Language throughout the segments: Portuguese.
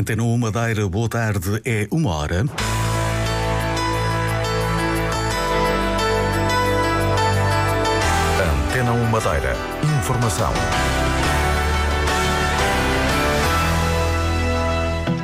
Antena 1 Madeira, boa tarde, é uma hora. Antena 1 Madeira, informação.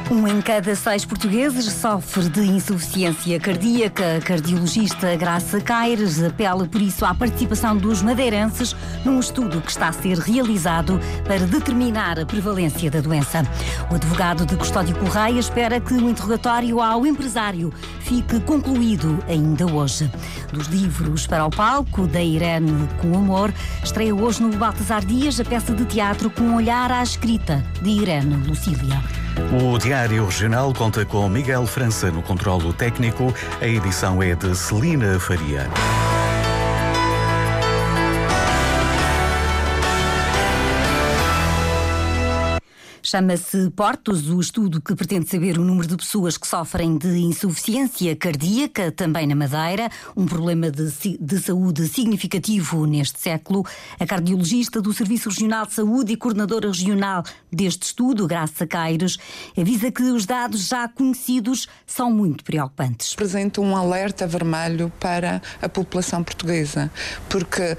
Um em cada seis portugueses sofre de insuficiência cardíaca. A cardiologista Graça Caires apela por isso à participação dos madeirenses num estudo que está a ser realizado para determinar a prevalência da doença. O advogado de Custódio Correia espera que o interrogatório ao empresário fique concluído ainda hoje. Dos livros para o palco, da Irene com Amor, estreia hoje no Baltasar Dias a peça de teatro com um olhar à escrita de Irene Lucília. O Diário Regional conta com Miguel França no controlo técnico. A edição é de Celina Faria. Chama-se Portos, o estudo que pretende saber o número de pessoas que sofrem de insuficiência cardíaca, também na Madeira, um problema de, de saúde significativo neste século. A cardiologista do Serviço Regional de Saúde e coordenadora regional deste estudo, Graça Caires, avisa que os dados já conhecidos são muito preocupantes. Apresenta um alerta vermelho para a população portuguesa, porque uh,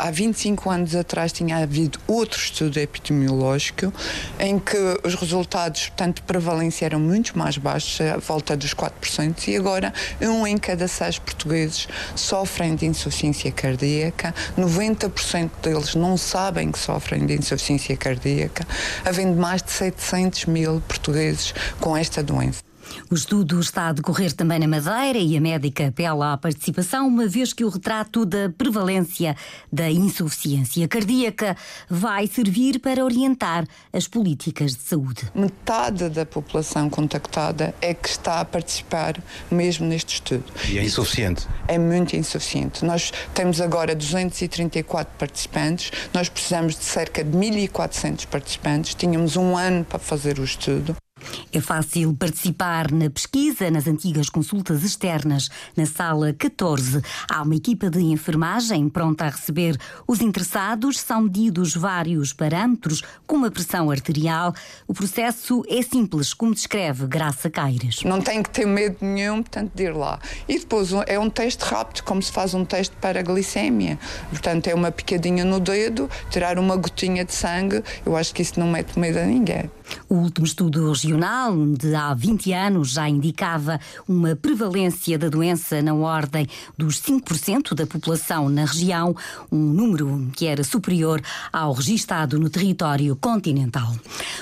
há 25 anos atrás tinha havido outro estudo epidemiológico em que os resultados, portanto, de prevalência eram muito mais baixos, à volta dos 4%, e agora um em cada seis portugueses sofrem de insuficiência cardíaca, 90% deles não sabem que sofrem de insuficiência cardíaca, havendo mais de 700 mil portugueses com esta doença. O estudo está a decorrer também na Madeira e a médica apela à participação, uma vez que o retrato da prevalência da insuficiência cardíaca vai servir para orientar as políticas de saúde. Metade da população contactada é que está a participar mesmo neste estudo. E é insuficiente? É muito insuficiente. Nós temos agora 234 participantes, nós precisamos de cerca de 1.400 participantes, tínhamos um ano para fazer o estudo. É fácil participar na pesquisa nas antigas consultas externas, na sala 14. Há uma equipa de enfermagem pronta a receber os interessados. São medidos vários parâmetros, como a pressão arterial. O processo é simples, como descreve Graça Caires. Não tem que ter medo nenhum, portanto, de ir lá. E depois é um teste rápido, como se faz um teste para a glicémia. Portanto, é uma picadinha no dedo, tirar uma gotinha de sangue. Eu acho que isso não mete medo a ninguém. O último estudo regional, de há 20 anos, já indicava uma prevalência da doença na ordem dos 5% da população na região, um número que era superior ao registado no território continental.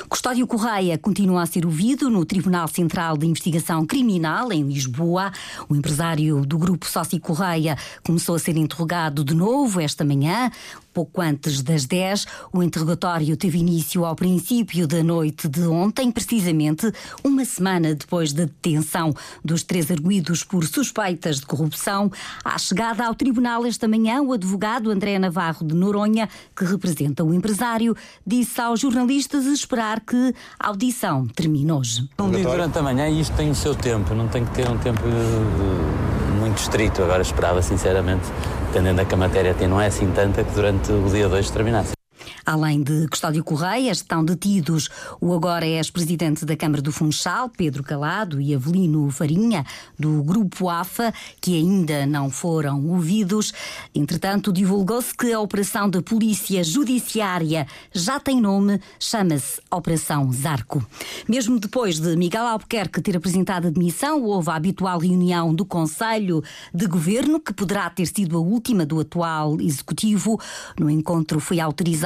Custódio Correia continua a ser ouvido no Tribunal Central de Investigação Criminal, em Lisboa. O empresário do grupo Sócio Correia começou a ser interrogado de novo esta manhã pouco antes das 10. O interrogatório teve início ao princípio da noite de ontem, precisamente uma semana depois da detenção dos três arguídos por suspeitas de corrupção. À chegada ao tribunal esta manhã, o advogado André Navarro de Noronha, que representa o empresário, disse aos jornalistas esperar que a audição termine hoje. Não digo durante a manhã isto tem o seu tempo, não tem que ter um tempo eh, muito estrito. Agora esperava, sinceramente, dependendo da que a matéria tem, não é assim tanta que durante o dia 2 terminasse. Além de Custódio Correia, estão detidos o agora ex-presidente da Câmara do Funchal, Pedro Calado, e Avelino Farinha, do Grupo AFA, que ainda não foram ouvidos. Entretanto, divulgou-se que a operação da Polícia Judiciária já tem nome, chama-se Operação Zarco. Mesmo depois de Miguel Albuquerque ter apresentado a demissão, houve a habitual reunião do Conselho de Governo, que poderá ter sido a última do atual Executivo. No encontro foi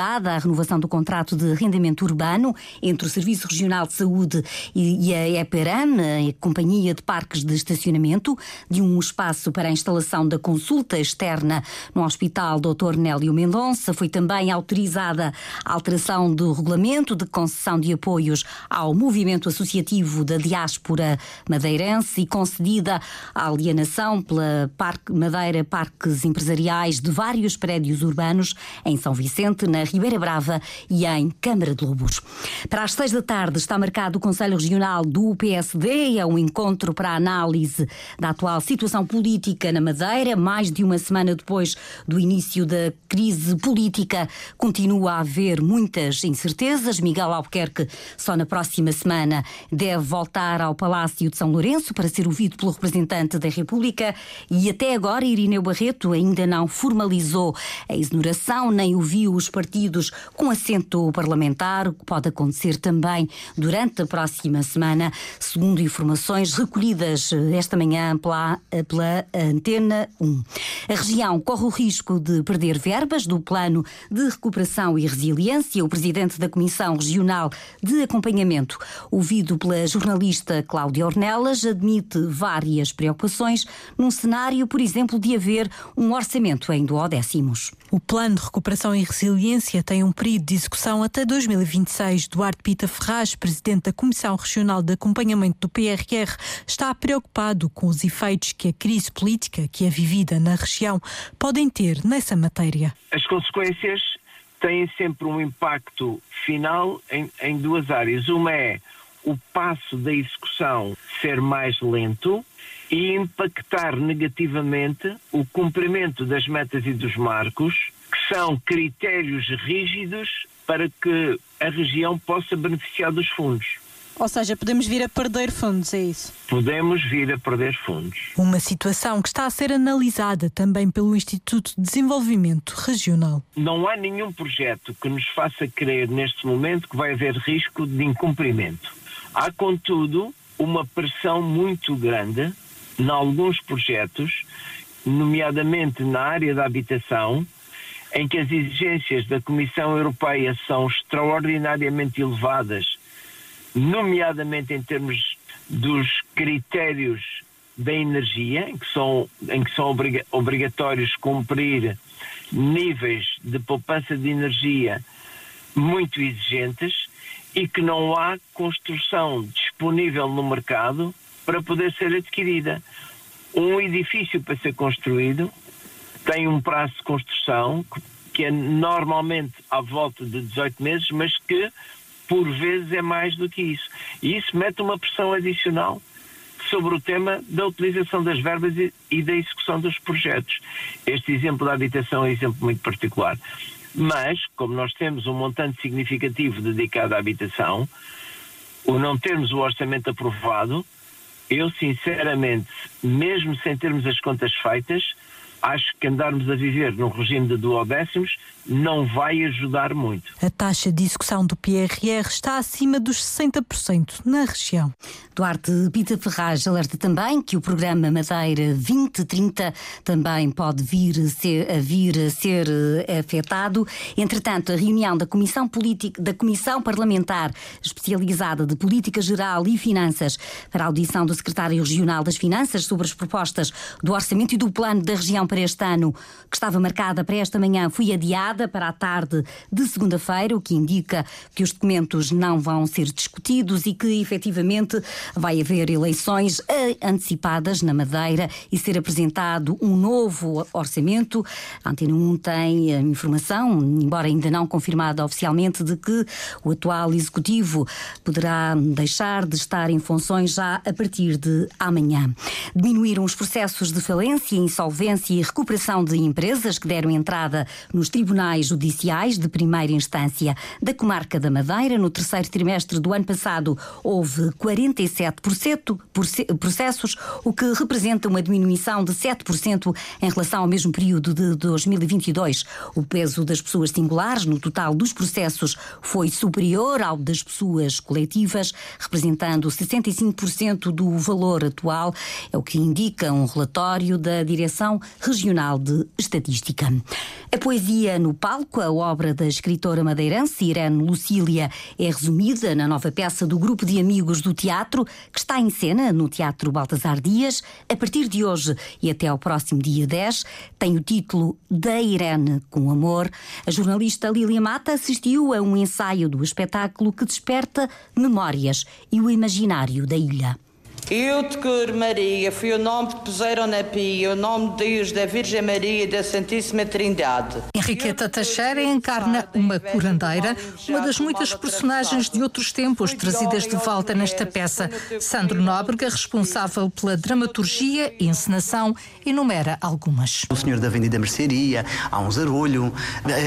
autorizada a renovação do contrato de arrendamento urbano entre o Serviço Regional de Saúde e a EPERAM, a Companhia de Parques de Estacionamento, de um espaço para a instalação da consulta externa no Hospital Dr. Nélio Mendonça. Foi também autorizada a alteração do regulamento de concessão de apoios ao movimento associativo da diáspora madeirense e concedida a alienação pela Parque Madeira Parques Empresariais de vários prédios urbanos em São Vicente, na Ribeira Brava e em Câmara de Lobos. Para as seis da tarde está marcado o Conselho Regional do PSD, é um encontro para a análise da atual situação política na Madeira, mais de uma semana depois do início da crise política. Continua a haver muitas incertezas. Miguel Albuquerque só na próxima semana deve voltar ao Palácio de São Lourenço para ser ouvido pelo representante da República e até agora Irineu Barreto ainda não formalizou a exoneração nem ouviu os partidos com assento parlamentar, o que pode acontecer também durante a próxima semana, segundo informações recolhidas esta manhã pela, pela Antena 1. A região corre o risco de perder verbas do Plano de Recuperação e Resiliência. O presidente da Comissão Regional de Acompanhamento, ouvido pela jornalista Cláudia Ornelas, admite várias preocupações num cenário, por exemplo, de haver um orçamento em duodécimos. O Plano de Recuperação e Resiliência tem um período de execução até 2026. Duarte Pita Ferraz, presidente da Comissão Regional de Acompanhamento do PRR, está preocupado com os efeitos que a crise política que é vivida na região podem ter nessa matéria. As consequências têm sempre um impacto final em, em duas áreas. Uma é o passo da execução ser mais lento e impactar negativamente o cumprimento das metas e dos marcos, são critérios rígidos para que a região possa beneficiar dos fundos. Ou seja, podemos vir a perder fundos, é isso? Podemos vir a perder fundos. Uma situação que está a ser analisada também pelo Instituto de Desenvolvimento Regional. Não há nenhum projeto que nos faça crer neste momento que vai haver risco de incumprimento. Há, contudo, uma pressão muito grande em alguns projetos, nomeadamente na área da habitação, em que as exigências da Comissão Europeia são extraordinariamente elevadas nomeadamente em termos dos critérios da energia, em que são, em que são obriga obrigatórios cumprir níveis de poupança de energia muito exigentes e que não há construção disponível no mercado para poder ser adquirida. Um edifício para ser construído tem um prazo de construção que é normalmente à volta de 18 meses, mas que por vezes é mais do que isso. E isso mete uma pressão adicional sobre o tema da utilização das verbas e, da execução dos projetos. Este exemplo da habitação é um exemplo muito particular. Mas, como nós temos um montante significativo dedicado à habitação, o não termos o orçamento aprovado, eu sinceramente, mesmo sem termos as contas feitas, acho que andarmos a viver num regime de duodécimos não vai ajudar muito. A taxa de execução do PRR está acima dos 60% na região. Duarte Pita Ferraz alerta também que o programa Madeira 2030 também pode vir a ser, a vir a ser eh, afetado. Entretanto, a reunião da Comissão, Política, da Comissão Parlamentar Especializada de Política Geral e Finanças para a audição do Secretário Regional das Finanças sobre as propostas do Orçamento e do Plano da Região para este ano, que estava marcada para esta manhã, foi adiada para a tarde de segunda-feira, o que indica que os documentos não vão ser discutidos e que efetivamente vai haver eleições antecipadas na Madeira e ser apresentado um novo orçamento. A Antena 1 tem a informação, embora ainda não confirmada oficialmente, de que o atual executivo poderá deixar de estar em funções já a partir de amanhã. Diminuíram os processos de falência, insolvência e recuperação de empresas que deram entrada nos tribunais judiciais de primeira instância da comarca da Madeira. No terceiro trimestre do ano passado, houve 47% processos, o que representa uma diminuição de 7% em relação ao mesmo período de 2022. O peso das pessoas singulares no total dos processos foi superior ao das pessoas coletivas, representando 65% do valor atual, é o que indica um relatório da Direção Regional de Estatística. A poesia no palco, a obra da escritora madeirense Irene Lucília, é resumida na nova peça do grupo de amigos do teatro, que está em cena no Teatro Baltasar Dias, a partir de hoje e até ao próximo dia 10. Tem o título Da Irene com Amor. A jornalista Lília Mata assistiu a um ensaio do espetáculo que desperta memórias e o imaginário da ilha. Eu te curo, Maria, foi o nome que puseram na pia, o nome de Deus, da Virgem Maria e da Santíssima Trindade. Henriqueta Teixeira encarna uma curandeira, uma das muitas personagens de outros tempos trazidas de volta nesta peça. Sandro Nóbrega, responsável pela dramaturgia e encenação, enumera algumas. O senhor da Vendida Mercearia, há um zarolho,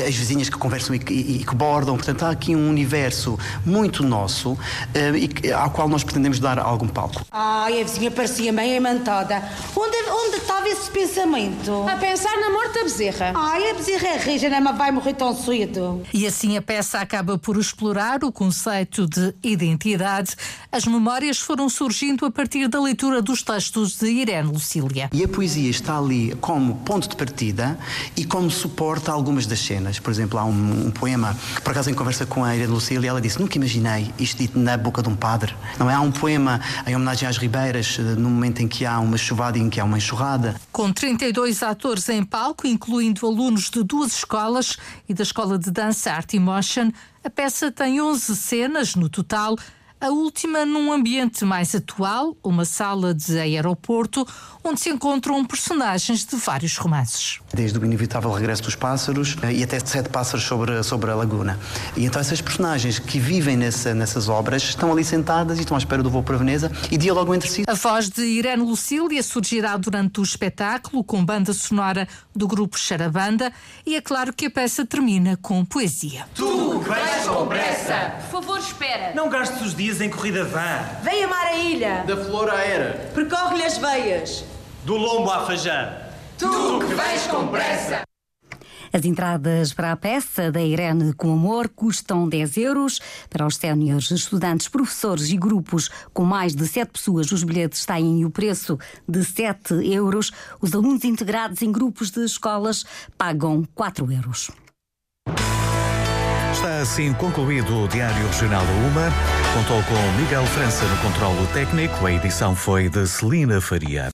as vizinhas que conversam e que, e que bordam, portanto há aqui um universo muito nosso eh, e ao qual nós pretendemos dar algum palco. Ai, a vizinha parecia meio imantada. Onde, onde estava esse pensamento? A pensar na morte da bezerra. Ai, a bezerra é rija, não vai morrer tão cedo. E assim a peça acaba por explorar o conceito de identidade. As memórias foram surgindo a partir da leitura dos textos de Irene Lucília. E a poesia está ali como ponto de partida e como suporta algumas das cenas. Por exemplo, há um, um poema que, por acaso, em conversa com a Irene Lucília, ela disse: Nunca imaginei isto dito na boca de um padre. Não é? Há um poema em homenagem às Ribeiras, eh, no momento em que há uma chuvada e em que há uma enxurrada. Com 32 atores em palco, incluindo alunos de duas escolas e da Escola de Dança Art Motion, a peça tem 11 cenas no total a última num ambiente mais atual, uma sala de aeroporto, onde se encontram personagens de vários romances. Desde o inevitável regresso dos pássaros eh, e até sete pássaros sobre, sobre a laguna. E então essas personagens que vivem nessa, nessas obras estão ali sentadas e estão à espera do voo para Veneza e dialogam entre si. A voz de Irene Lucília surgirá durante o espetáculo com banda sonora do grupo Charabanda e é claro que a peça termina com poesia. Tu que vais com pressa! Por favor, espera. Não gastes os dias em corrida vã. Vem amar a ilha. Da flor à era. Percorre-lhe as veias. Do lombo à fajã. Tu que vais com pressa! As entradas para a peça da Irene com Amor custam 10 euros. Para os séniores, estudantes, professores e grupos com mais de 7 pessoas, os bilhetes têm o preço de 7 euros. Os alunos integrados em grupos de escolas pagam 4 euros. Está assim concluído o Diário Regional da UMA. Contou com Miguel França no controlo técnico. A edição foi de Celina Faria.